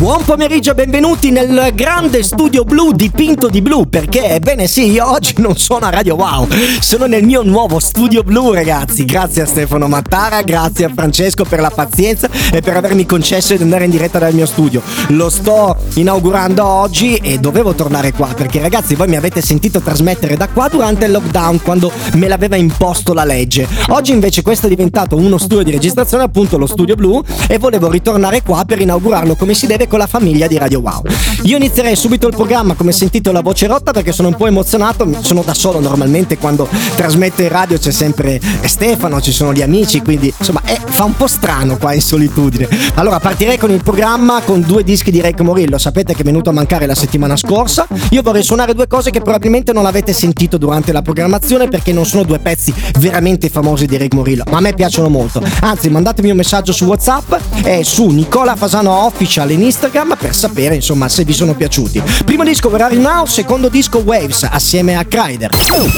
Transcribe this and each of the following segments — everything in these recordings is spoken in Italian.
Buon pomeriggio e benvenuti nel grande studio blu dipinto di blu perché ebbene sì, io oggi non sono a Radio Wow, sono nel mio nuovo studio blu ragazzi. Grazie a Stefano Mattara, grazie a Francesco per la pazienza e per avermi concesso di andare in diretta dal mio studio. Lo sto inaugurando oggi e dovevo tornare qua perché ragazzi voi mi avete sentito trasmettere da qua durante il lockdown quando me l'aveva imposto la legge. Oggi invece questo è diventato uno studio di registrazione, appunto lo studio blu e volevo ritornare qua per inaugurarlo come si deve con la famiglia di Radio Wow. Io inizierei subito il programma, come sentito la voce rotta perché sono un po' emozionato, sono da solo normalmente quando trasmetto in radio c'è sempre Stefano, ci sono gli amici, quindi insomma è, fa un po' strano qua in solitudine. Allora partirei con il programma con due dischi di Rec Morillo, sapete che è venuto a mancare la settimana scorsa. Io vorrei suonare due cose che probabilmente non avete sentito durante la programmazione perché non sono due pezzi veramente famosi di Rec Morillo, ma a me piacciono molto. Anzi, mandatemi un messaggio su WhatsApp e su Nicola Fasano Official in Instagram Instagram per sapere insomma se vi sono piaciuti. Primo disco You Now, secondo disco Waves assieme a Kryder.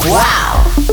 Wow!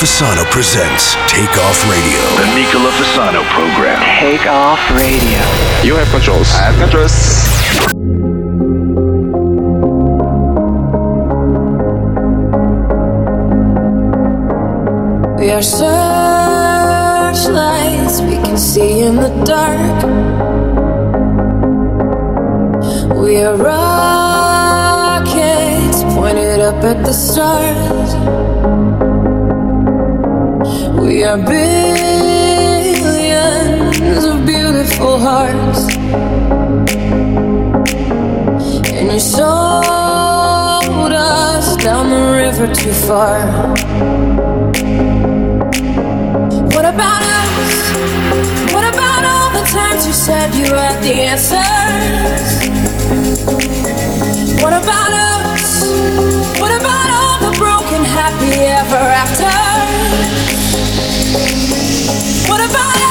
Fasano presents Take Off Radio. The Nicola Fasano program. Take Off Radio. You have controls. I have controls. We are searchlights we can see in the dark. We are rockets pointed up at the stars. We are billions of beautiful hearts. And you sold us down the river too far. What about us? What about all the times you said you had the answers? What about us? What about happy ever after? What about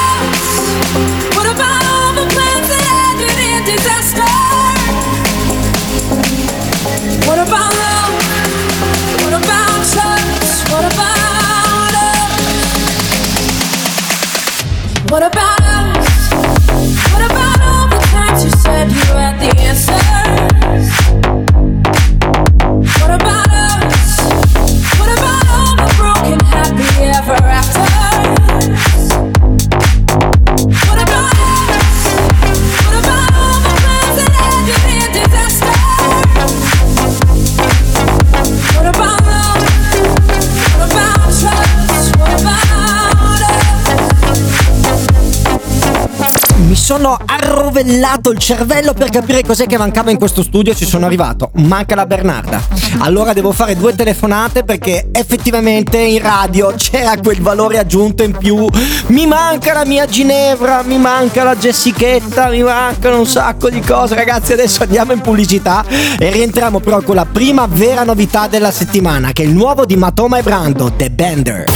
sono arrovellato il cervello per capire cos'è che mancava in questo studio e ci sono arrivato. Manca la Bernarda. Allora devo fare due telefonate perché effettivamente in radio c'era quel valore aggiunto in più. Mi manca la mia Ginevra, mi manca la Jessichetta, mi mancano un sacco di cose. Ragazzi, adesso andiamo in pubblicità e rientriamo però con la prima vera novità della settimana, che è il nuovo di Matoma e Brando, The Bender.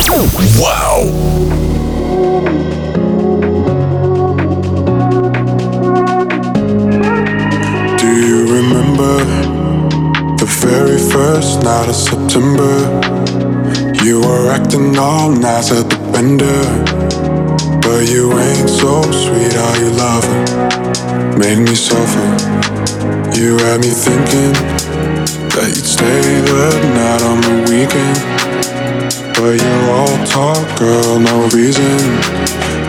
Wow. Very first night of September? You were acting all nice at the bender, but you ain't so sweet. are you her made me suffer. You had me thinking that you'd stay the night on the weekend, but you're all talk, girl, no reason.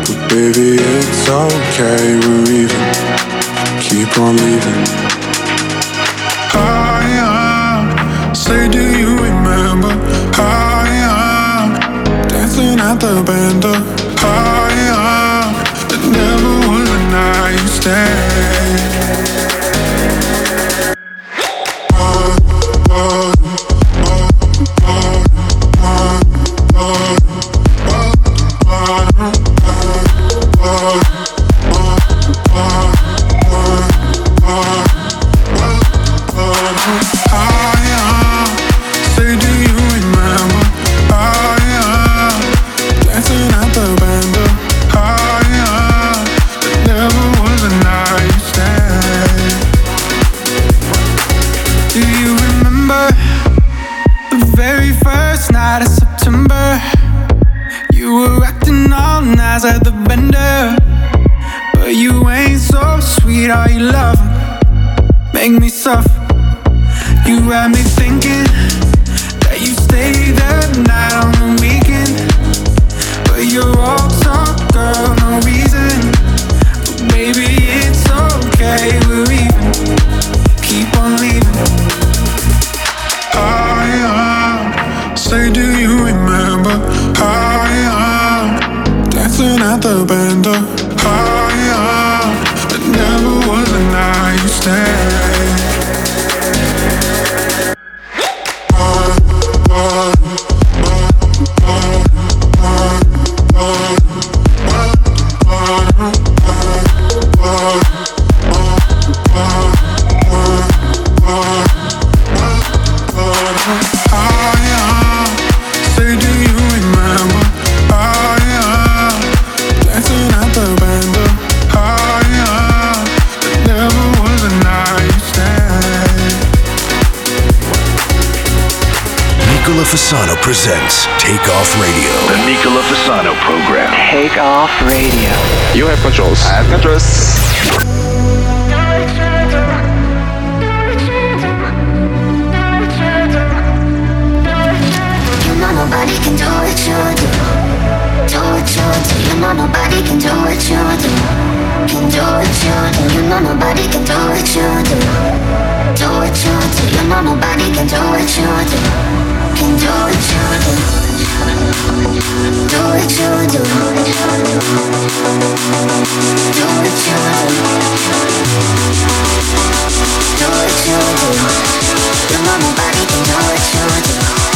But baby, it's okay, we're even keep on leaving. I am, say, do you remember? I am dancing at the bender. I am, never was a night Say, do you remember? How I am dancing at the bender. Presents Take Off Radio. The Nicola Fasano program. Take off radio. You have controls. I have controls. Nobody can do what you do. Do what you do. You know nobody can do what you do. Can do what you do. You know nobody can do what you do. Do what you do. You know nobody can do what you do. Can do what you do. Don't show you do Do what you do.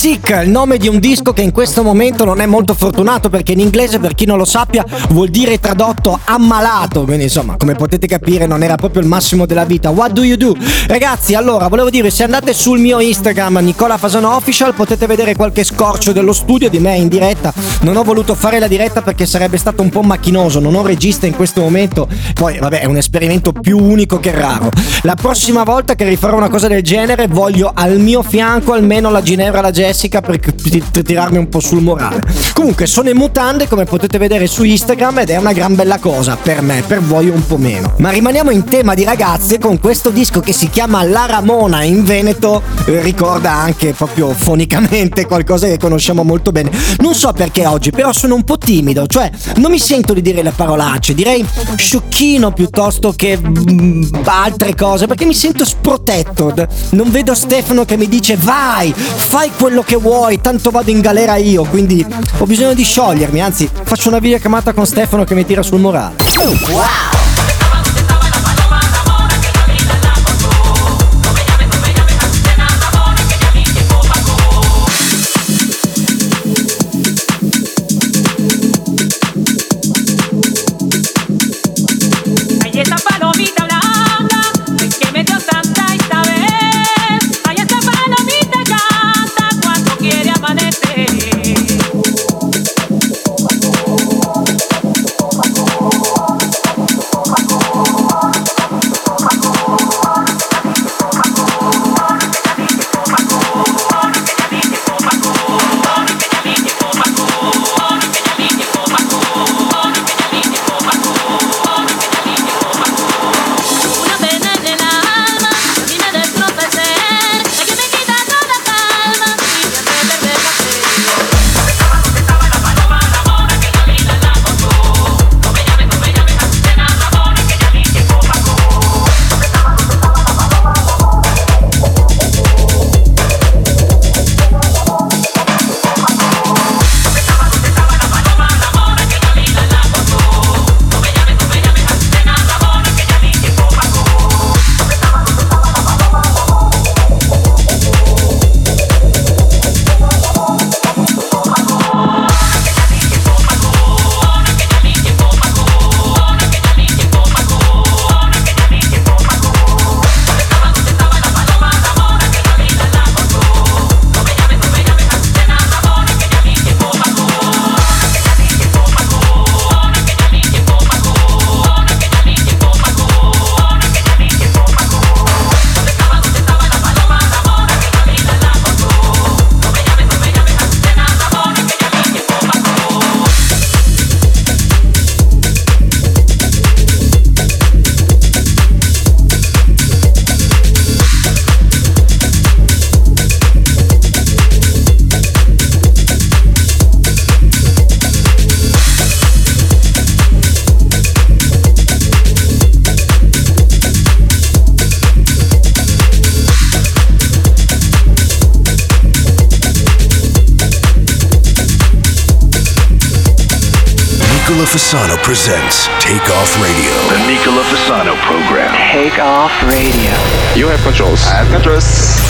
Sick, il nome di un disco che in questo momento non è molto fortunato perché in inglese, per chi non lo sappia, vuol dire tradotto ammalato. Quindi insomma, come potete capire, non era proprio il massimo della vita. What do you do? Ragazzi, allora, volevo dire, se andate sul mio Instagram, Nicola Fasano Official, potete vedere qualche scorcio dello studio di me in diretta. Non ho voluto fare la diretta perché sarebbe stato un po' macchinoso, non ho regista in questo momento. Poi, vabbè, è un esperimento più unico che raro. La prossima volta che rifarò una cosa del genere, voglio al mio fianco almeno la Ginevra la Jessica per tirarmi un po' sul morale. Comunque, sono in mutande, come potete vedere su Instagram, ed è una gran bella cosa per me, per voi un po' meno. Ma rimaniamo in tema di ragazze con questo disco che si chiama La Ramona in Veneto, eh, ricorda anche proprio fonicamente qualcosa che conosciamo molto bene. Non so perché oggi, però sono un po' timido, cioè non mi sento di dire le parolacce, direi sciocchino piuttosto che mm, altre cose, perché mi sento sprotetto. Non vedo Stefano che mi dice vai, fai quello che vuoi, tanto vado in galera io, quindi ho bisogno di sciogliermi, anzi faccio una videochiamata con Stefano che mi tira sul morale. Takeoff Radio. You have controls. I have controls.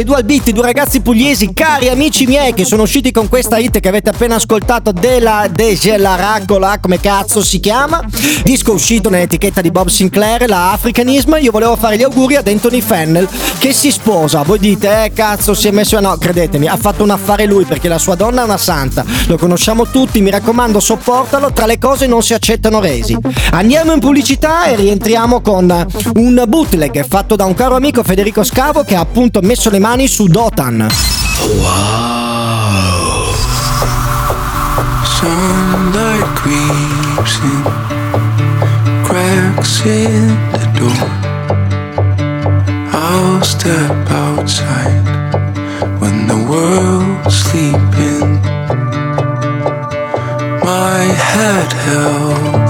Dei Dual Beat, due ragazzi pugliesi, cari amici miei, che sono usciti con questa hit che avete appena ascoltato della Degelaracola, come cazzo si chiama. Disco uscito nell'etichetta di Bob Sinclair, la Africanism. Io volevo fare gli auguri ad Anthony Fennel che si sposa. Voi dite, eh cazzo, si è messo. No, credetemi, ha fatto un affare lui perché la sua donna è una santa. Lo conosciamo tutti, mi raccomando, sopportalo. Tra le cose non si accettano resi. Andiamo in pubblicità e rientriamo con un bootleg fatto da un caro amico Federico Scavo che ha appunto messo le mani su Dotan. Wow. Sunlight creeps in, cracks in the door. I'll step outside when the world's sleeping. My head held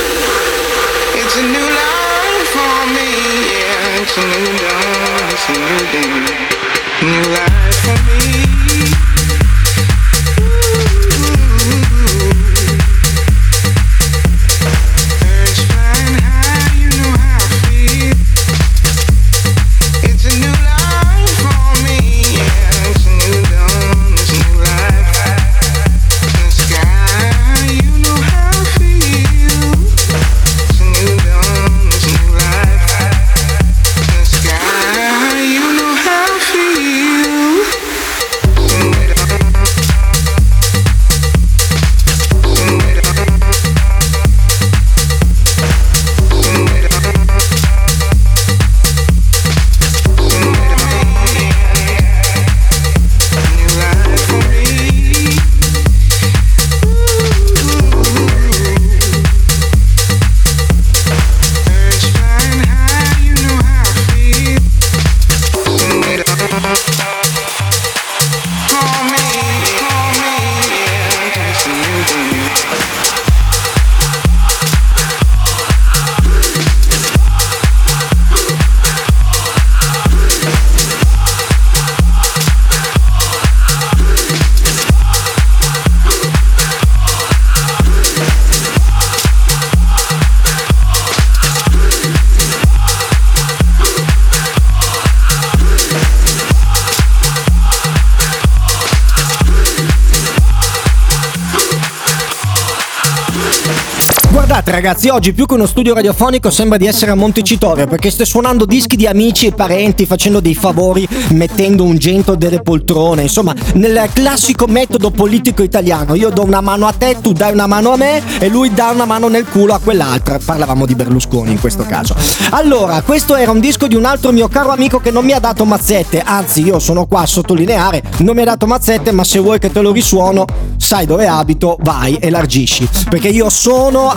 Ragazzi, oggi più che uno studio radiofonico sembra di essere a Montecitorio perché stai suonando dischi di amici e parenti, facendo dei favori, mettendo un gento delle poltrone, insomma, nel classico metodo politico italiano. Io do una mano a te, tu dai una mano a me e lui dà una mano nel culo a quell'altra. Parlavamo di Berlusconi in questo caso. Allora, questo era un disco di un altro mio caro amico che non mi ha dato mazzette, anzi io sono qua a sottolineare, non mi ha dato mazzette, ma se vuoi che te lo risuono, sai dove abito, vai, elargisci. Perché io sono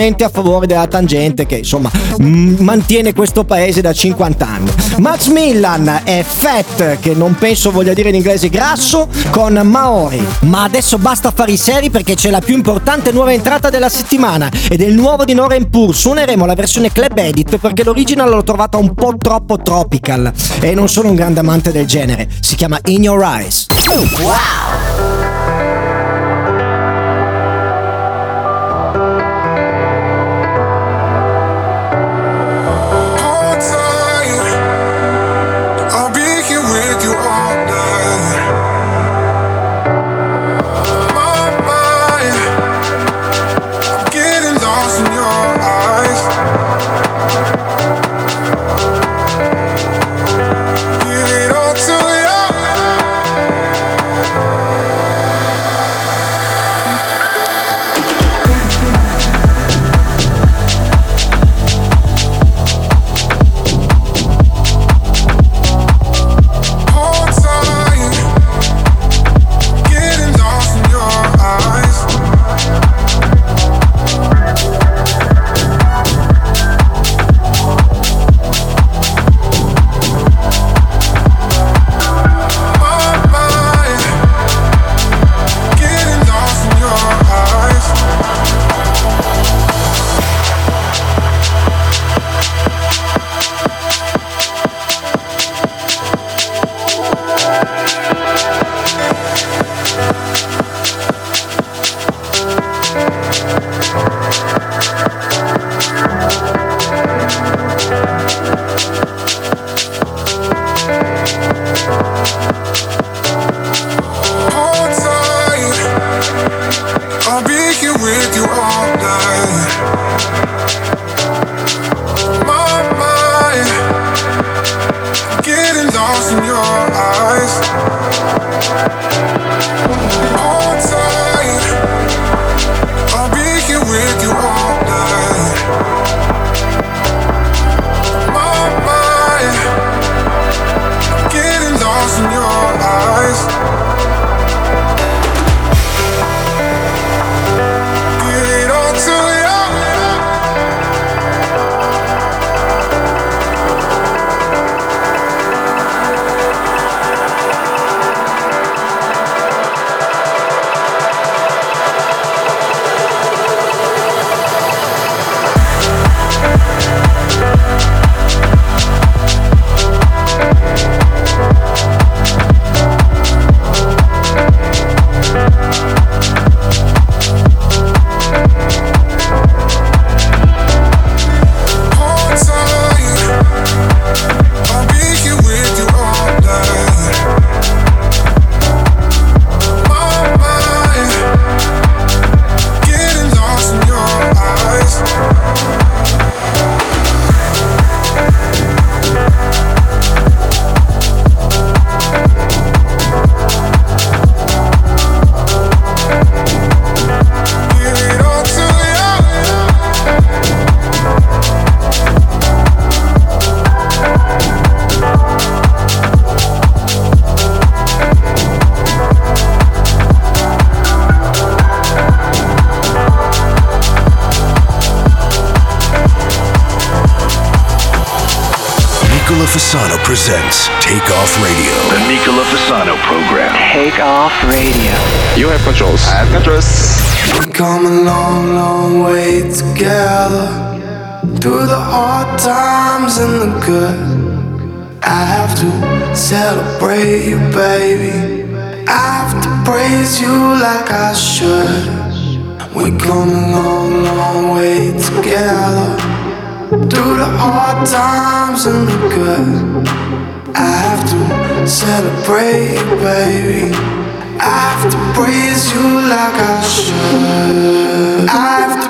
assolutamente a favore della tangente che insomma mantiene questo paese da 50 anni. Max Millan è Fat, che non penso voglia dire in inglese grasso, con Maori. Ma adesso basta fare i seri perché c'è la più importante nuova entrata della settimana ed è il nuovo di Noren Pur. Suoneremo la versione club edit perché l'original l'ho trovata un po' troppo tropical e non sono un grande amante del genere. Si chiama In Your Eyes. Wow! Presents Take Off Radio. The Nicola Fasano program. Take off radio. You have controls. I have controls. We've come a long, long way together Through the hard times and the good I have to celebrate you, baby I have to praise you like I should We've come a long, long way together Through the hard times and the good I have to celebrate baby I have to praise you like I should. I have to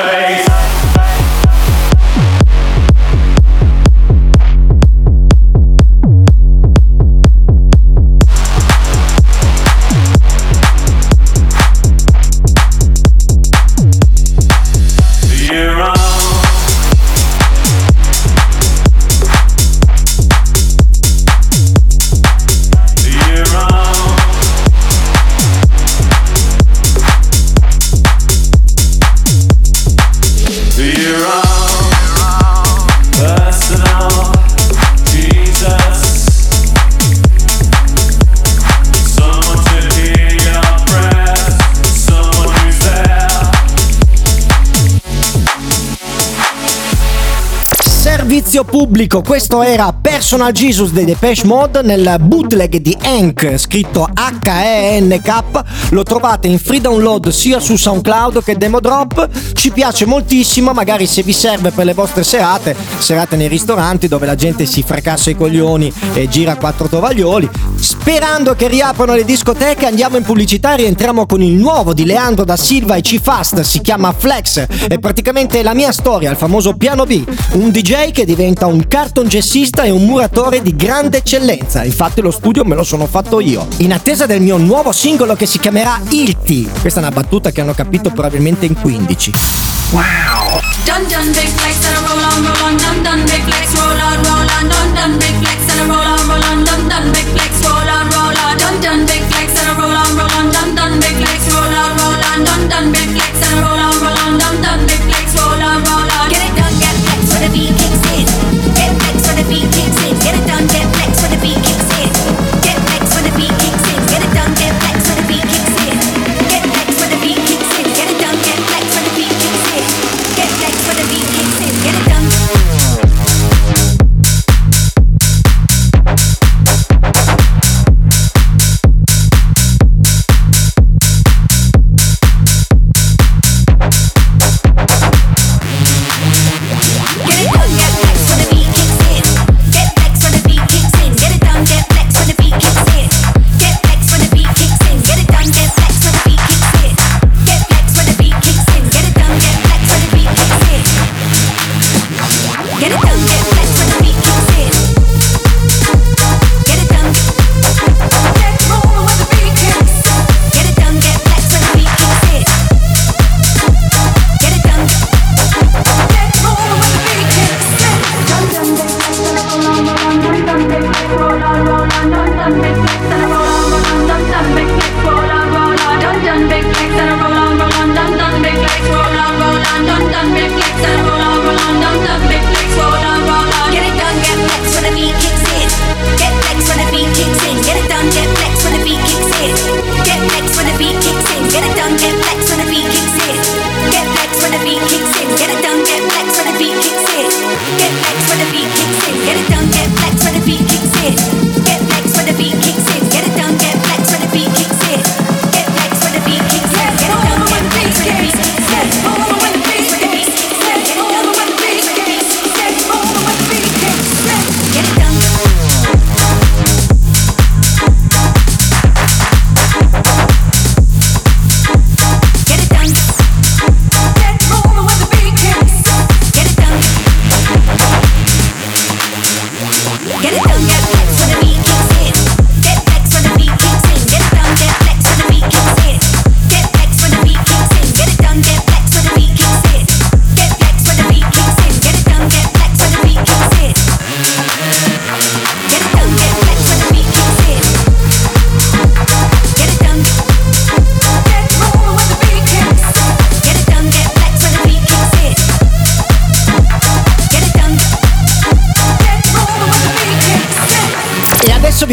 face. Servizio pubblico, questo era Personal Jesus dei Depeche Mode nel bootleg di Hank, scritto H-E-N-K, lo trovate in free download sia su SoundCloud che Demo Drop, ci piace moltissimo, magari se vi serve per le vostre serate, serate nei ristoranti dove la gente si fracassa i coglioni e gira quattro tovaglioli, sperando che riaprano le discoteche andiamo in pubblicità e rientriamo con il nuovo di Leandro da Silva e C-Fast, si chiama Flex, è praticamente la mia storia, il famoso piano B, un DJ che diventa un cartongessista e un muratore di grande eccellenza. Infatti lo studio me lo sono fatto io. In attesa del mio nuovo singolo che si chiamerà Ilti. Questa è una battuta che hanno capito probabilmente in 15. Dun dun big flex and a roll on, roll on, dun dun big flex, roll on, roll on, dun dun big flex and a roll on, roll on, dun dun big flex, roll on, roll on, dun dun big flex and a roll on, roll on, dun dun big flex, roll on, roll on, dun dun big flex and a roll on, roll on, dun dun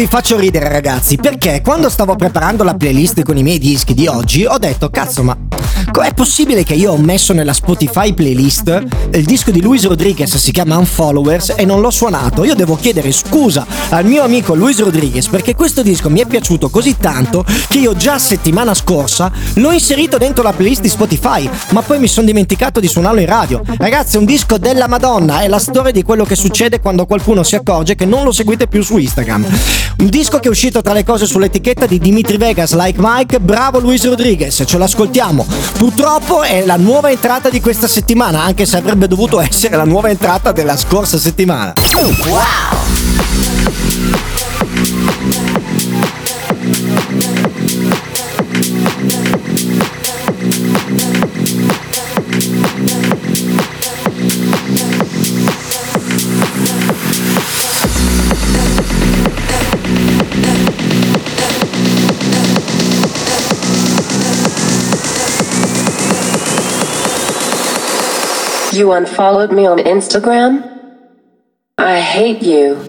vi faccio ridere ragazzi, perché quando stavo preparando la playlist con i miei dischi di oggi ho detto cazzo ma com'è possibile che io ho messo nella Spotify playlist il disco di Luis Rodriguez si chiama Unfollowers e non l'ho suonato? Io devo chiedere scusa al mio amico Luis Rodriguez perché questo disco mi è piaciuto così tanto che io già settimana scorsa l'ho inserito dentro la playlist di Spotify, ma poi mi sono dimenticato di suonarlo in radio. Ragazzi, è un disco della Madonna, è la storia di quello che succede quando qualcuno si accorge che non lo seguite più su Instagram. Un disco che è uscito tra le cose sull'etichetta di Dimitri Vegas, Like Mike, bravo Luis Rodriguez, ce l'ascoltiamo. Purtroppo è la nuova entrata di questa settimana, anche se avrebbe dovuto essere la nuova entrata della scorsa settimana. You unfollowed me on Instagram? I hate you.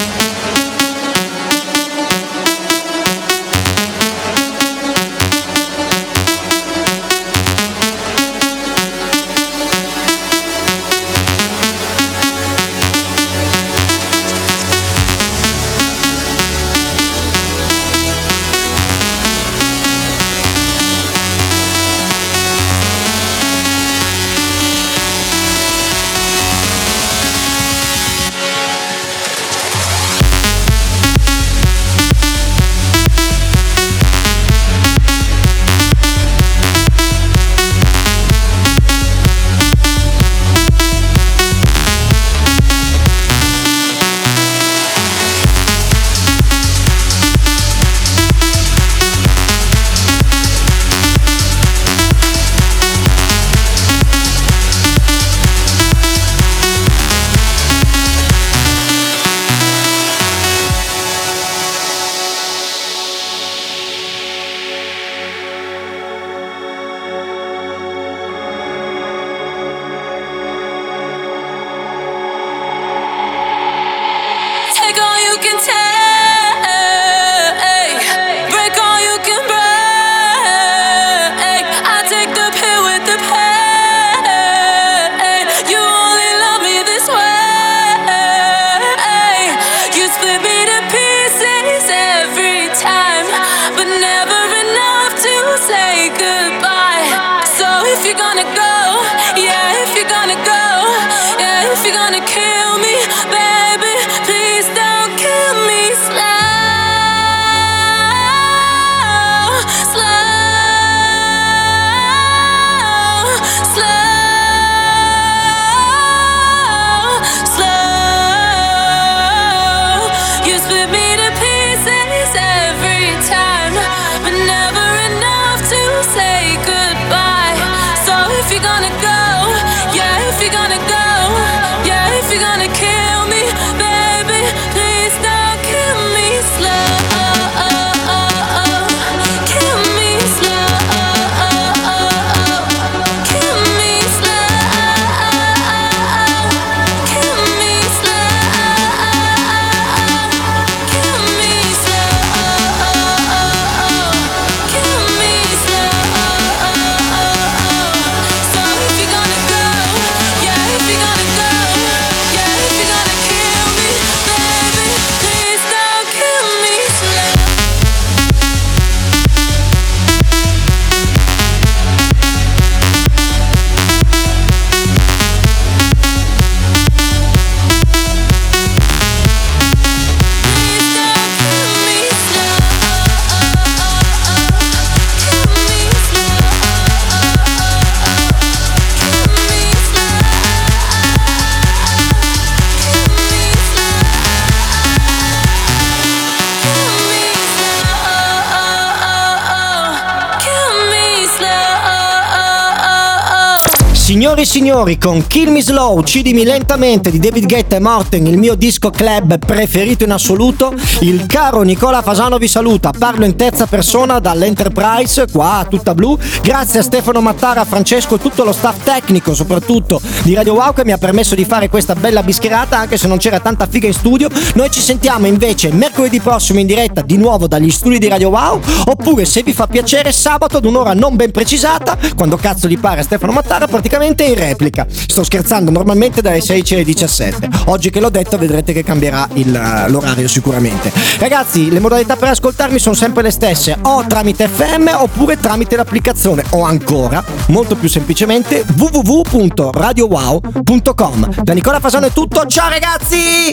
you're gonna go, yeah, if you're gonna go, yeah, if you're gonna kill me. Signori e signori, con Kill Me Slow, Uccidimi lentamente di David Guetta e Morten, il mio disco club preferito in assoluto, il caro Nicola Fasano vi saluta. Parlo in terza persona dall'Enterprise, qua tutta blu. Grazie a Stefano Mattara, Francesco e tutto lo staff tecnico, soprattutto di Radio Wow, che mi ha permesso di fare questa bella bischerata, anche se non c'era tanta figa in studio. Noi ci sentiamo invece mercoledì prossimo in diretta di nuovo dagli studi di Radio Wow, oppure se vi fa piacere sabato ad un'ora non ben precisata, quando cazzo gli pare a Stefano Mattara, praticamente in replica. Sto scherzando, normalmente dalle 16 alle 17. Oggi che l'ho detto vedrete che cambierà il- l'orario sicuramente. Ragazzi, le modalità per ascoltarmi sono sempre le stesse, o tramite FM oppure tramite l'applicazione, o ancora, molto più semplicemente, www.radiowow.com. Da Nicola Fasano è tutto, ciao ragazzi!